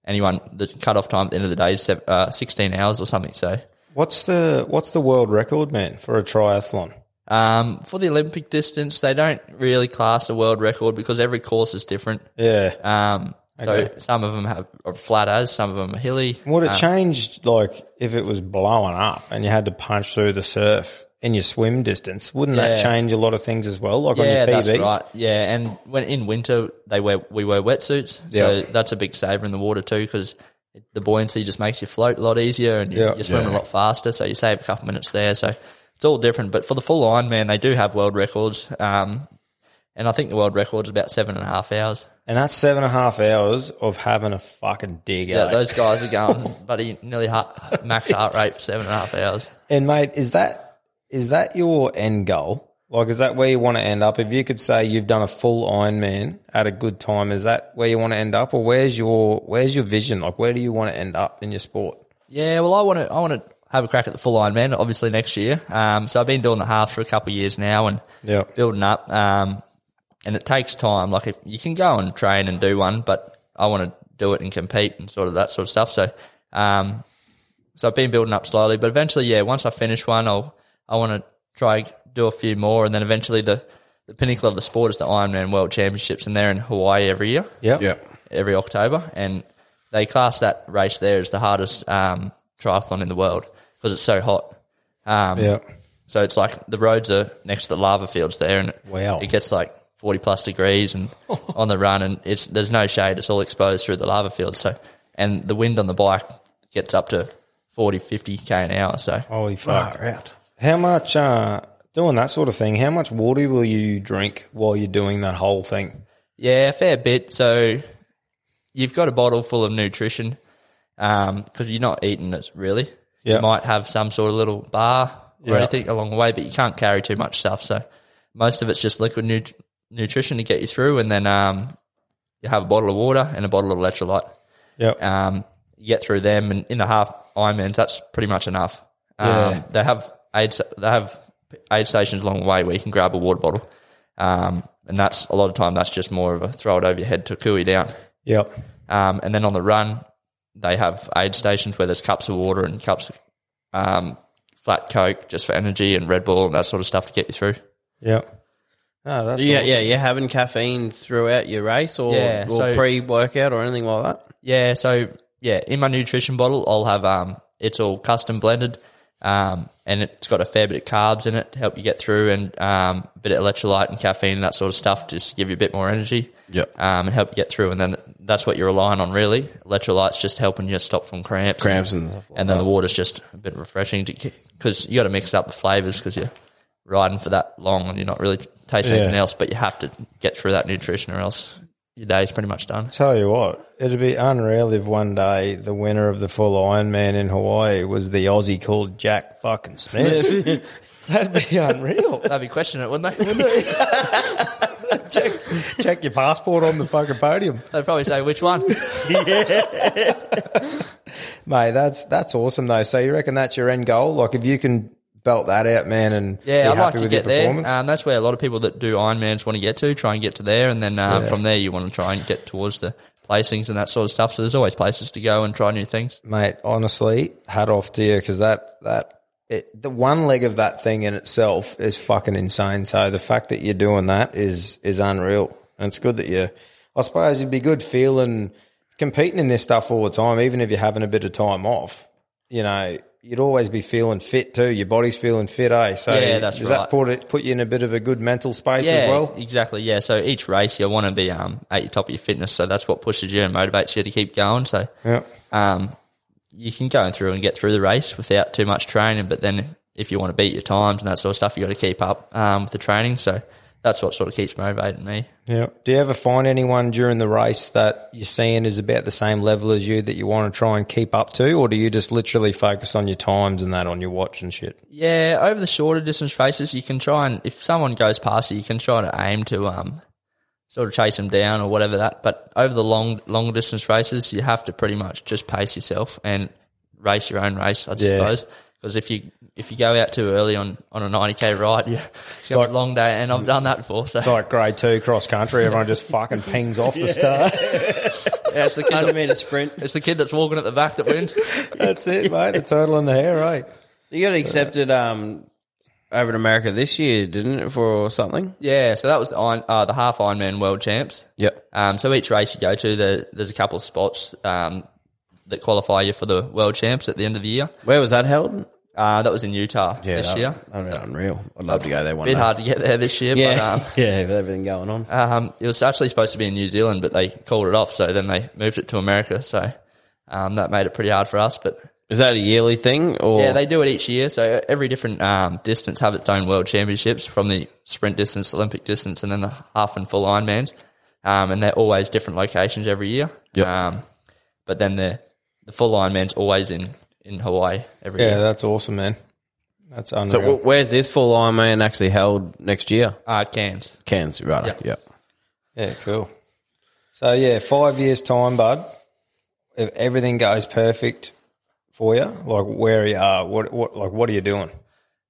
anyone the cut off time at the end of the day is sev- uh, sixteen hours or something. So. What's the What's the world record, man, for a triathlon? Um, for the Olympic distance, they don't really class a world record because every course is different. Yeah. Um, Okay. so some of them have are flat as, some of them are hilly. Would it Um, change like if it was blowing up and you had to punch through the surf in your swim distance? Wouldn't that Yeah. change a lot of things as well? Like on your PB. that's right. Yeah, and when in winter they wear we wear wetsuits, so Yeah. that's a big saver in the water too because the buoyancy just makes you float a lot easier and you, Yeah. you're swimming a lot faster. So you save a couple minutes there. So it's all different. But for the full Ironman, they do have world records. Um, and I think the world record is about seven and a half hours. And that's seven and a half hours of having a fucking dig. Yeah, those guys are [laughs] going, buddy, nearly heart, max heart rate for seven and a half hours. And mate, is that is that your end goal? Like, is that where you want to end up? If you could say you've done a full Ironman at a good time, is that where you want to end up, or where's your where's your vision? Like, where do you want to end up in your sport? Yeah, well, I want to, I want to have a crack at the full Ironman, obviously next year. Um, so I've been doing the half for a couple of years now and Yeah. building up. Um, and it takes time. Like if you can go and train and do one, but I want to do it and compete and sort of that sort of stuff. So, um, so I've been building up slowly, but eventually, yeah, once I finish one, I'll, I want to try do a few more, and then eventually the, the pinnacle of the sport is the Ironman World Championships, and they're in Hawaii every year Yeah, Yeah. every October, and they class that race there as the hardest um, triathlon in the world because it's so hot. Um, yeah. So it's like the roads are next to the lava fields there, and it, Wow. it gets like forty plus degrees and [laughs] on the run, and it's there's no shade; it's all exposed through the lava fields. So, and the wind on the bike gets up to 40, 50 k an hour. So Holy fuck! out. How much uh, doing that sort of thing? How much water will you drink while you're doing that whole thing? Yeah, a fair bit. So you've got a bottle full of nutrition because you're not eating it really. Yeah. You might have some sort of little bar or Yeah. anything along the way, but you can't carry too much stuff. So most of it's just liquid nut- nutrition to get you through, and then um, you have a bottle of water and a bottle of electrolyte. Yep. Um, you get through them, and in the half Ironmans, that's pretty much enough. Um, Yeah. They have aid. They have aid stations along the way where you can grab a water bottle, um, and that's a lot of time. That's just more of a throw it over your head to cool you down. Yep. Um, and then on the run, they have aid stations where there's cups of water and cups of um, flat Coke just for energy and Red Bull and that sort of stuff to get you through. Yep. Oh, that's Yeah, awesome. yeah, you're having caffeine throughout your race or, Yeah, or so- pre workout or anything like that. Yeah, so yeah, in my nutrition bottle, I'll have um, it's all custom blended, um, and it's got a fair bit of carbs in it to help you get through, and um, a bit of electrolyte and caffeine and that sort of stuff just to give you a bit more energy. Yep. Um, and help you get through, and then that's what you're relying on really. Electrolytes just helping you stop from cramps, Cramps and like and then the water's just a bit refreshing because you got to mix up the flavors because you're riding for that long and you're not really tasting Yeah. anything else, but you have to get through that nutrition or else your day's pretty much done. Tell you what, it'd be unreal if one day the winner of the full Ironman in Hawaii was the Aussie called Jack fucking Smith. [laughs] That'd be unreal. They'd be questioning it, wouldn't they? Wouldn't [laughs] check, check your passport on the fucking podium, They'd probably say which one. [laughs] mate. That's that's awesome though. So you reckon that's your end goal? Like if you can belt that out, man, and Yeah, I'd like to get there. Um, that's where a lot of people that do Ironmans want to get to, try and get to there, and then um, Yeah. from there you want to try and get towards the placings and that sort of stuff. So there's always places to go and try new things. mate. Honestly, hat off to you because that that it, the one leg of that thing in itself is fucking insane. So the fact that you're doing that is is unreal, and it's good that you. I suppose it'd be good feeling competing in this stuff all the time, even if you're having a bit of time off. You know, you'd always be feeling fit too. Your body's feeling fit, eh? So Yeah, that's does right. that put it put you in a bit of a good mental space yeah, as well? exactly. Yeah, so each race you want to be um, at your top of your fitness, so that's what pushes you and motivates you to keep going. So Yeah. um, you can go through and get through the race without too much training, but then if you want to beat your times and that sort of stuff, you got to keep up um, with the training. So that's what sort of keeps motivating me. Yeah. Do you ever find anyone during the race that you're seeing is about the same level as you that you want to try and keep up to, or do you just literally focus on your times and that on your watch and shit? Yeah, over the shorter distance races, you can try and if someone goes past you, you can try to aim to um sort of chase them down or whatever that. But over the long long distance races, you have to pretty much just pace yourself and race your own race, I Yeah. suppose. Because if you if you go out too early on, on a ninety k ride, you, it's gonna be a long day, and I've done that before. So It's like grade two cross country. Everyone just fucking pings off the start. yeah, it's the kid. 100 That, meter sprint. it's the kid that's walking at the back that wins. That's it, mate. The turtle and the hare, right? You got accepted um, over in America this year, didn't it, for something? Yeah, so that was the Iron, uh, the half Ironman World Champs. Yep. Um, so each race you go to, there, there's a couple of spots um, that qualify you for the World Champs at the end of the year. Where was that held? Uh, that was in Utah this that- year. I mean, unreal. I'd love to go there one Bit day. hard to get there this year, Yeah, but [laughs] yeah, with everything going on. um, um, it was actually supposed to be in New Zealand, but they called it off. So then they moved it to America. So Um, that made it pretty hard for us, but Is that a yearly thing or yeah, they do it each year. So every different um, distance have its own world championships from the sprint distance, Olympic distance, and then the half and full Ironmans. Um, and they're always different locations every year. Yep. Um, but then the the full Ironman's always in in Hawaii every Yeah, year. that's awesome, man. That's So unreal. wh- where's this full Ironman actually held next year? Uh, Cairns. Cairns, right? Yeah. Yeah. yeah, cool. So yeah, five years time, bud. If everything goes perfect for you, like where you are, what what like what are you doing?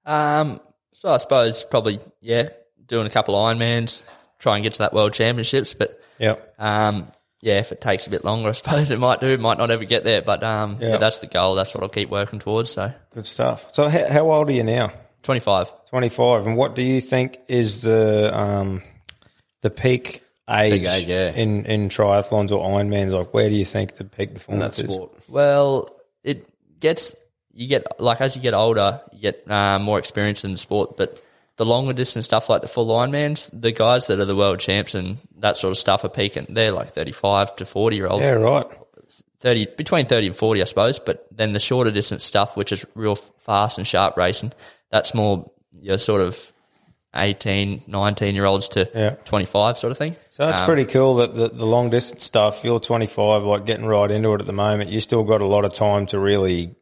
Um, so I suppose probably yeah, doing a couple of Ironmans, try and get to that World Championships. But Yep. um, yeah, if it takes a bit longer, I suppose it might do. It might not ever get there, but um, yeah. Yeah. that's the goal. That's what I'll keep working towards. So Good stuff. So how, how old are you now? twenty five. 25. And what do you think is the um, the peak age, age, yeah. in, in triathlons or Ironmans? Like, where do you think the peak performance that is? sport. Well, it gets you get like as you get older, you get um, more experience in the sport. But the longer distance stuff, like the full Ironmans, the guys that are the world champs and that sort of stuff are peaking. They're like thirty five to forty year olds. Yeah, right. 30 between 30 and 40 I suppose but then the shorter distance stuff which is real fast and sharp racing that's more your sort of 18 19 year olds to Yeah. 25 sort of thing So that's Um, pretty cool that the, the long distance stuff, you're 25, like getting right into it at the moment. You still got a lot of time to really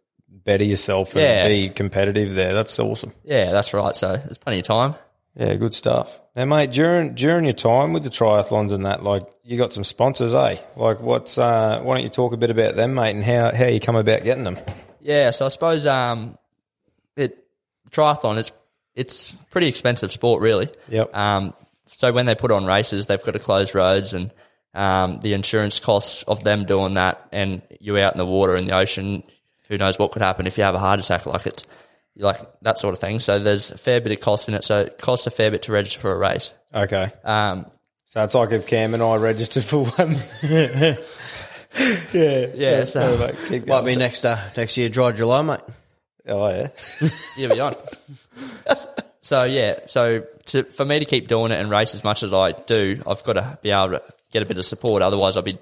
better yourself and Yeah. be competitive there. That's awesome. yeah that's right so there's plenty of time Yeah, good stuff. Now, mate, during during your time with the triathlons and that, like, you got some sponsors, eh? Like, what's uh, why don't you talk a bit about them, mate, and how how you come about getting them? Yeah, so I suppose um, it triathlon it's it's pretty expensive sport, really. Yep. Um, so when they put on races, they've got to close roads, and um, the insurance costs of them doing that, and you out in the water in the ocean, who knows what could happen if you have a heart attack? Like it's like that sort of thing. So there's a fair bit of cost in it. So it costs a fair bit to register for a race. Okay, Um, so it's like if Cam and I registered for one. [laughs] yeah, Yeah, so Mate, keep Might going. be next uh, next year, dry July, mate. Oh yeah, [laughs] Yeah, be on. so yeah, so to, for me to keep doing it and race as much as I do, I've got to be able to get a bit of support. Otherwise, I'll be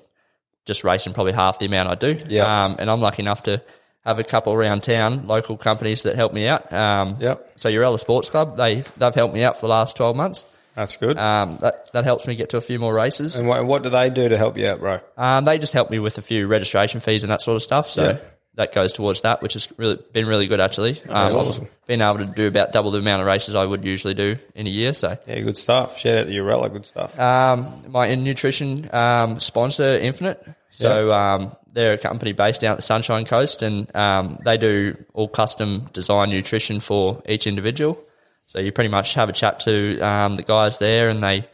just racing probably half the amount I do. Yeah. Um, and I'm lucky enough to have a couple around town, local companies that help me out. Um, Yep. So Yaralla Sports Club, they they've helped me out for the last twelve months. that's good. Um, that that helps me get to a few more races. and what, what do they do to help you out, bro? Um, they just help me with a few registration fees and that sort of stuff. So Yeah. That goes towards that, which has really been really good actually. Um, awesome. I've been able to do about double the amount of races I would usually do in a year. So Yeah, good stuff. Shout out to Yaralla, good stuff. um, my nutrition um, sponsor Infinite. So um, they're a company based at the Sunshine Coast, and um, they do all custom design nutrition for each individual. So you pretty much have a chat to um, the guys there, and they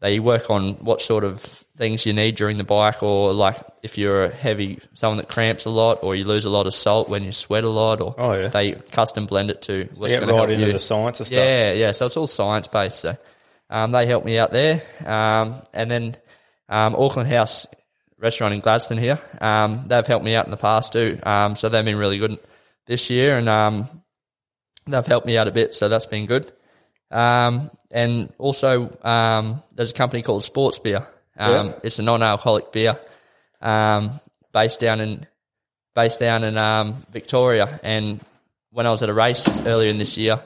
they work on what sort of things you need during the bike, or like if you're a heavy someone that cramps a lot, or you lose a lot of salt when you sweat a lot, or Oh, yeah. they custom blend it to what's Get going to right help into you. the science of stuff. Yeah, yeah. So it's all science based. So um, they helped me out there, um, and then um, Auckland House Restaurant in Gladstone here. Um, they've helped me out in the past too. Um, so they've been really good this year, and um, they've helped me out a bit. So that's been good. Um, and also, um, there's a company called Sports Beer. Um, Yeah. It's a non-alcoholic beer um, based down in based down in um, Victoria. And when I was at a race earlier in this year,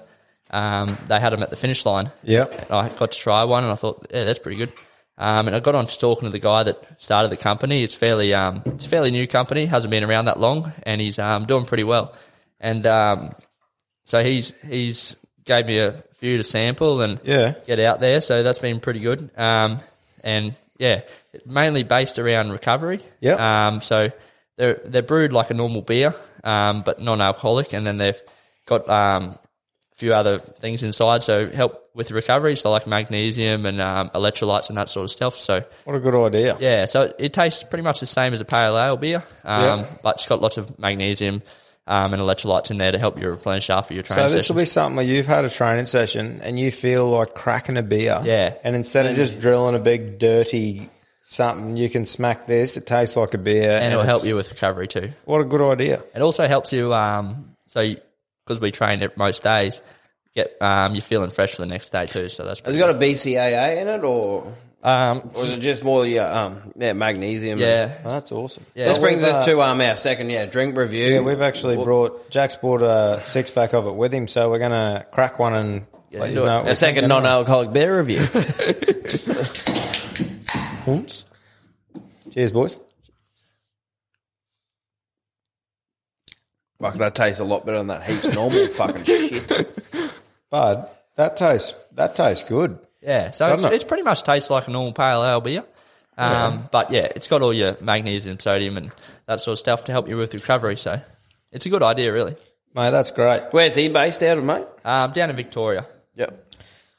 um, they had them at the finish line. Yep. I got to try one, and I thought, yeah, that's pretty good. Um, and I got on to talking to the guy that started the company. It's fairly, um, it's a fairly new company, hasn't been around that long, and he's um, doing pretty well. And um, so he's he's gave me a few to sample and Yeah. get out there. So that's been pretty good. Um, and yeah, mainly based around recovery. Yep. Um, so they're they're brewed like a normal beer, um, but non-alcoholic, and then they've got um, a few other things inside, so help with recovery, so like magnesium and um, electrolytes and that sort of stuff. So What a good idea. yeah, so it, it tastes pretty much the same as a pale ale beer, um, Yeah. but it's got lots of magnesium um, and electrolytes in there to help you replenish after your training. So this will be something where you've had a training session and you feel like cracking a beer. Yeah. And instead of just drilling a big dirty something, you can smack this. It tastes like a beer. and it'll help you with recovery too. What a good idea. It also helps you, um, so because we train it most days, get um, you're feeling fresh for the next day too. So that's Has it got a BCAA in it, or Um, Or is it just more your um, yeah, magnesium? yeah, Oh, that's awesome. Yeah. This brings We've, us uh, to um, our second yeah drink review. Yeah, we've actually brought Jack's brought a six pack of it with him, so we're gonna crack one and let you know. a second non-alcoholic beer review. [laughs] Oops. Cheers, boys. Fuck, that tastes a lot better than that heaps normal fucking shit. [laughs] But that tastes that tastes good. Yeah. So it's, it? it's pretty much tastes like a normal pale ale beer. Um, But yeah, it's got all your magnesium, sodium, and that sort of stuff to help you with recovery. So it's a good idea, really. Mate, that's great. Where's he based out of, mate? Um, down in Victoria. Yep.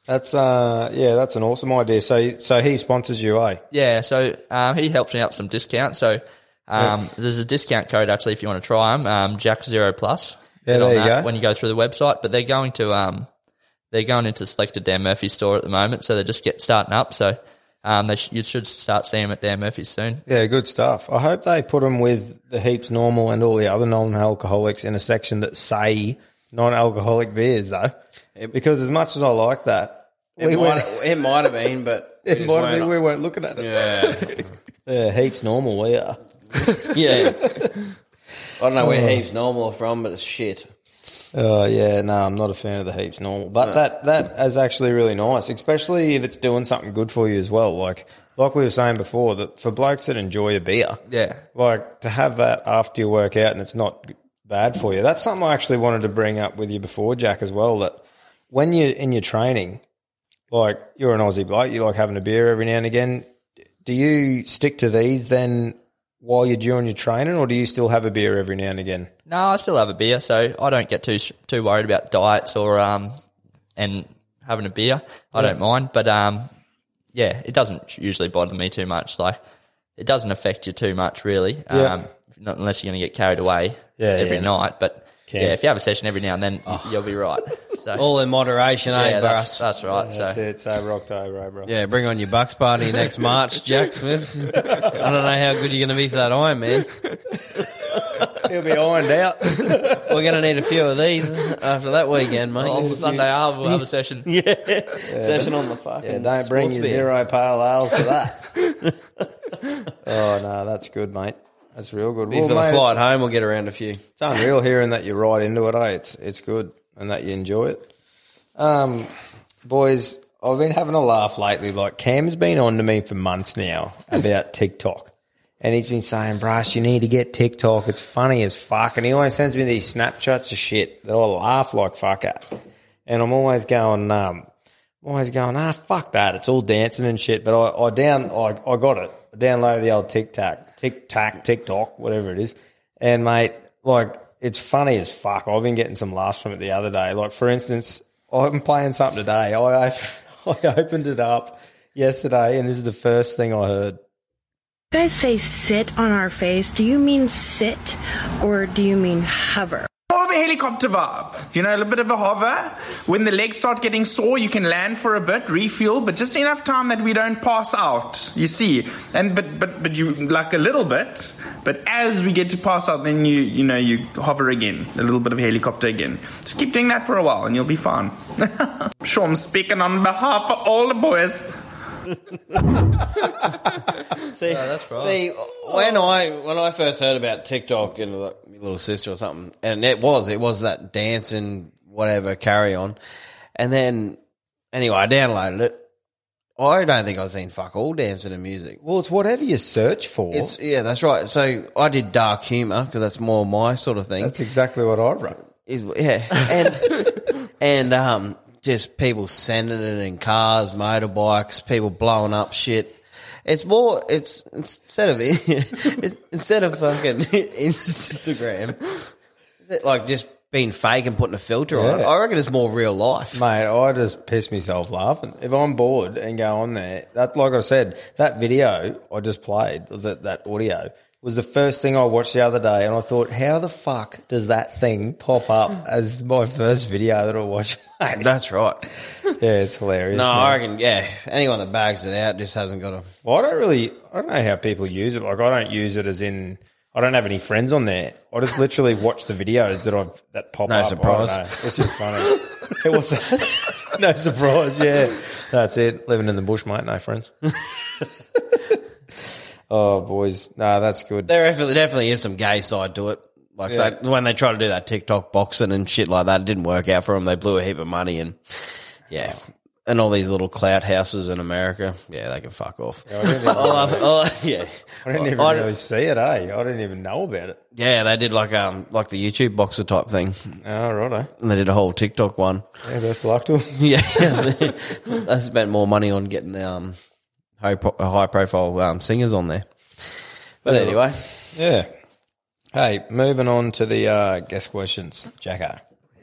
That's uh yeah, that's an awesome idea. So so he sponsors you, eh? Yeah, so um, he helps me out some discount. So um, there's a discount code actually if you want to try them. Um, Jack Zero Plus. Yeah, there you that go. When you go through the website, but they're going to um, they're going into selected Dan Murphy store at the moment, so they're just get starting up. So um, they sh- you should start seeing them at Dan Murphy's soon. Yeah, good stuff. I hope they put them with the heaps normal and all the other non-alcoholics in a section that say non-alcoholic beers, though. Because as much as I like that, It, we might, went, it might have been, but [laughs] we it might have been weren't- we weren't looking at it. yeah, [laughs] Yeah, heaps normal. We are. [laughs] yeah. I don't know where heaps normal are from, but it's shit. Oh yeah, no, I'm not a fan of the heaps normal, but that that is actually really nice, especially if it's doing something good for you as well. Like like we were saying before, that for blokes that enjoy a beer, Yeah. like to have that after your workout and it's not bad for you. That's something I actually wanted to bring up with you before, Jack, as well. That when you're in your training, like you're an Aussie bloke, you like having a beer every now and again. Do you stick to these then while you're doing your training, or do you still have a beer every now and again? No, I still have a beer, so I don't get too too worried about diets or um and having a beer. I don't mind, but um yeah, it doesn't usually bother me too much. Like it doesn't affect you too much, really. Yeah. Um, not unless you're going to get carried away Yeah, every yeah. night. But Can. yeah, if you have a session every now and then, you'll be right. So [laughs] All in moderation, eh, yeah, that's, that's right. That's so it. Say October, bro. Yeah, bring on your Bucks party next March, Jack Smith. I don't know how good you're going to be for that Iron Man. He'll be ironed out. We're going to need a few of these after that weekend, mate. on the Sunday half, we'll have a session. [laughs] Yeah. Session on the fucking. Yeah, don't bring your beer. zero pale ales to that. [laughs] oh no, that's good, mate. That's real good. Be for the mate, flight home, we'll get around a few. it's unreal hearing that you're right into it. Eh? It's it's good and that you enjoy it. Um, boys, I've been having a laugh lately. Like Cam's been on to me for months now about [laughs] TikTok. And he's been saying, Brush, you need to get TikTok. It's funny as fuck. And he always sends me these snapshots of shit that I laugh like fuck at. And I'm always going, um, I'm always going, ah, fuck that. It's all dancing and shit. But I, I down, I, I got it. I downloaded the old Tic Tac, Tic Tac, TikTok, whatever it is. And mate, like, it's funny as fuck. I've been getting some laughs from it the other day. Like, for instance, I'm playing something today. I, I [laughs] opened it up yesterday, and this is the first thing I heard. You guys say sit on our face. Do you mean sit or do you mean hover? More of a helicopter vibe. You know, a little bit of a hover. When the legs start getting sore, you can land for a bit, refuel, but just enough time that we don't pass out. You see, and but but but you like a little bit. But as we get to pass out, then you you know you hover again, a little bit of helicopter again. Just keep doing that for a while, and you'll be fine. [laughs] sure, I'm speaking on behalf of all the boys. [laughs] See, that's right. See, when I when I first heard about TikTok and like, my little sister or something, and it was it was that dancing whatever carry on, and then anyway, I downloaded it. I don't think I've seen fuck all dancing and music. Well, it's whatever you search for. It's yeah, that's right. So I did dark humor because that's more my sort of thing. That's exactly what I wrote. is yeah, and [laughs] and um, just people sending it in cars, motorbikes, people blowing up shit. It's more. It's instead of [laughs] instead of fucking [laughs] Instagram, is it like just being fake and putting a filter on it? Yeah. I reckon it's more real life. Mate, I just piss myself laughing. If I'm bored and go on there, that like I said, that video I just played, that that audio, was the first thing I watched the other day, and I thought, how the fuck does that thing pop up [laughs] as my first video that I? Mate, [laughs] That's right. yeah, it's hilarious. No. I reckon yeah. Anyone that bags it out just hasn't got a. Well, I don't really, I don't know how people use it. Like, I don't use it as in, I don't have any friends on there. I just literally [laughs] watch the videos that I've that pop No up. I surprise. know. It's just funny. it was no surprise. Yeah, that's it. Living in the bush, mate. No friends. Oh, boys, no, that's good. There definitely, definitely is some gay side to it. Like Yeah. that, when they try to do that TikTok boxing and shit like that, it didn't work out for them. They blew a heap of money and yeah, and all these little clout houses in America. Yeah, they can fuck off. I didn't even, [laughs] All I- all [laughs] I- yeah, I didn't even I- really see it. Eh? I didn't even know about it. yeah, they did like um like the YouTube boxer type thing, Oh, right, and they did a whole TikTok one. Yeah, best luck to 'em. [laughs] Yeah, they spent more money on getting um high pro- high profile um, singers on there. But anyway, Yeah. Hey, moving on to the uh, guest questions, Jacko.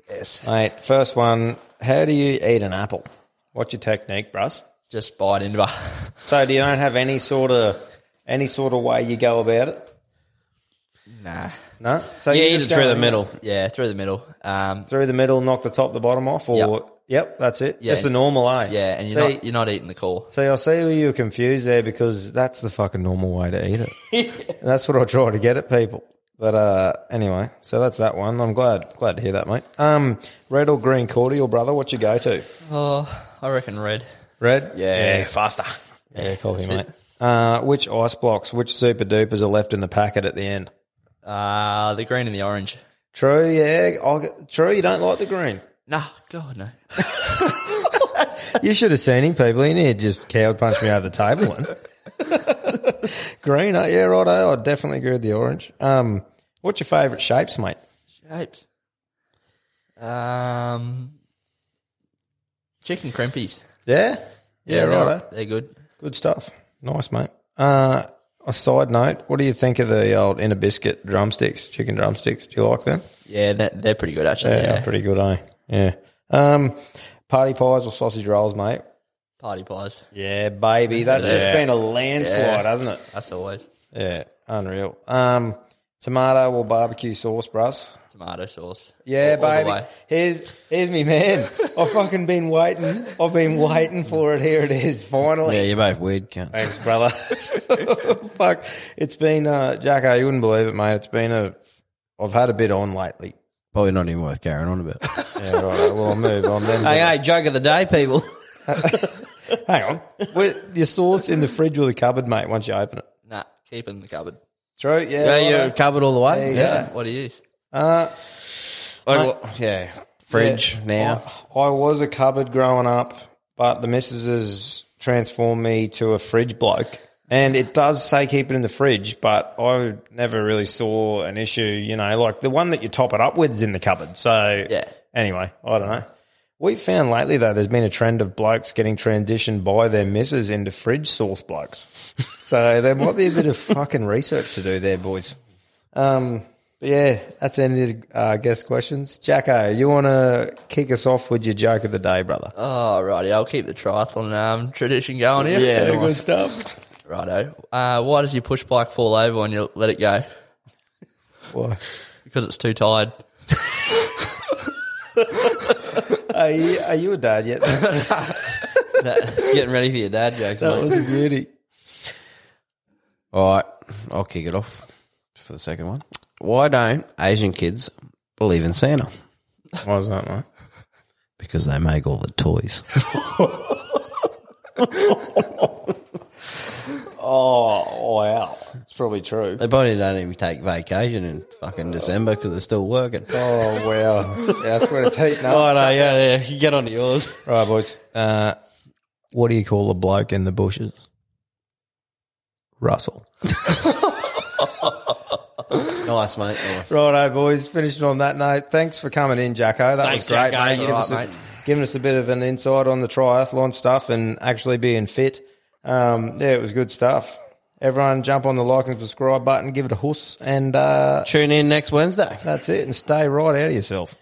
Yes. Mate, first one. How do you eat an apple? What's your technique, brus? Just bite into it. [laughs] So, do you don't have any sort of any sort of way you go about it? nah. No. So you eat just it through the middle. Yeah, through the middle. Um, through the middle, knock the top, the bottom off, or Yep. Yep, that's it. Yeah. Just the normal, eh? yeah, and you're see, not you're not eating the core. See, I see where you were confused there because that's the fucking normal way to eat it. [laughs] that's what I try to get at people. But uh, anyway, so that's that one. I'm glad glad to hear that, mate. Um, red or green cordial, brother? What you go to? Oh, I reckon red. Red. Yeah, faster. Yeah, coffee, mate. Uh, which ice blocks? Which Zooper Doopers are left in the packet at the end? Uh, the green and the orange. True. Yeah. I'll get, true. You don't like the green. No, God no. You should have seen him, people. He near just cowed punched me over the table. One. [laughs] green. Uh, yeah, right. I definitely agree with the orange. Um, what's your favourite shapes, mate? Shapes. Um, chicken crimpies. Yeah. Yeah, they're, right. They're good. Good stuff. Nice, mate. Uh, a side note, what do you think of the old In a Biskit drumsticks, chicken drumsticks? Do you like them? Yeah, they're, they're pretty good actually. Yeah, Yeah, pretty good, eh? Yeah. Um, party pies or sausage rolls, mate? party pies. Yeah, baby. That's just been a landslide, Yeah. hasn't it? That's always Yeah, unreal. Um, tomato or barbecue sauce, bruss? tomato sauce. Yeah, All- all the baby. way. Here's here's me man. I've fucking been waiting. I've been waiting for it. Here it is, finally. Yeah, you're both weird. Cunt. Thanks, brother. [laughs] Fuck. It's been, uh, Jacko, you wouldn't believe it, mate. It's been a, I've had a bit on lately. Probably not even worth carrying on about. [laughs] Yeah, right. Well, I'll move on then. hey, hey, joke of the day, people. [laughs] Hang on. With your sauce in the fridge or the cupboard, mate, once you open it. Nah, keep it in the cupboard. True, yeah. Yeah, righto. you're covered all the way. There Yeah. What do you use? Uh, Like, Mate. what- yeah. Fridge yeah, now. I, I was a cupboard growing up, but the missus has transformed me to a fridge bloke. And it does say keep it in the fridge, but I never really saw an issue, you know, like the one that you top it up with is in the cupboard. So, Yeah. anyway, I don't know. We found lately, though, there's been a trend of blokes getting transitioned by their missus into fridge sauce blokes. [laughs] so, there might be a bit of fucking research to do there, boys. Um, but yeah, that's the end of the uh, guest questions. Jacko, you want to kick us off with your joke of the day, brother? Oh, righty. I'll keep the triathlon um, tradition going here. Yeah, [laughs] good stuff. Righto. Uh, why does your push bike fall over when you let it go? Why? Because it's too tired. Are you, are you a dad yet? [laughs] It's getting ready for your dad jokes. that mate. was a beauty. All right, I'll kick it off for the second one. Why don't Asian kids believe in Santa? Why is that, mate? Because they make all the toys. [laughs] Oh, wow. It's probably true. They probably don't even take vacation in fucking December because they're still working. Oh, wow. Yeah, that's where it's heating up. Oh, no, yeah, yeah. You get on to yours. Right, boys. Uh, what do you call a bloke in the bushes? Russell. [laughs] Nice, mate. Nice. Righto, boys. Finishing on that note. Thanks for coming in, Jacko. That Thanks, was great, Jacko. mate. It's Giving all us, a, mate. giving us a bit of an insight on the triathlon stuff and actually being fit. Um, yeah, it was good stuff. Everyone jump on the like and subscribe button, give it a huss, and uh, Tune in next Wednesday. that's it. And stay right out of yourself.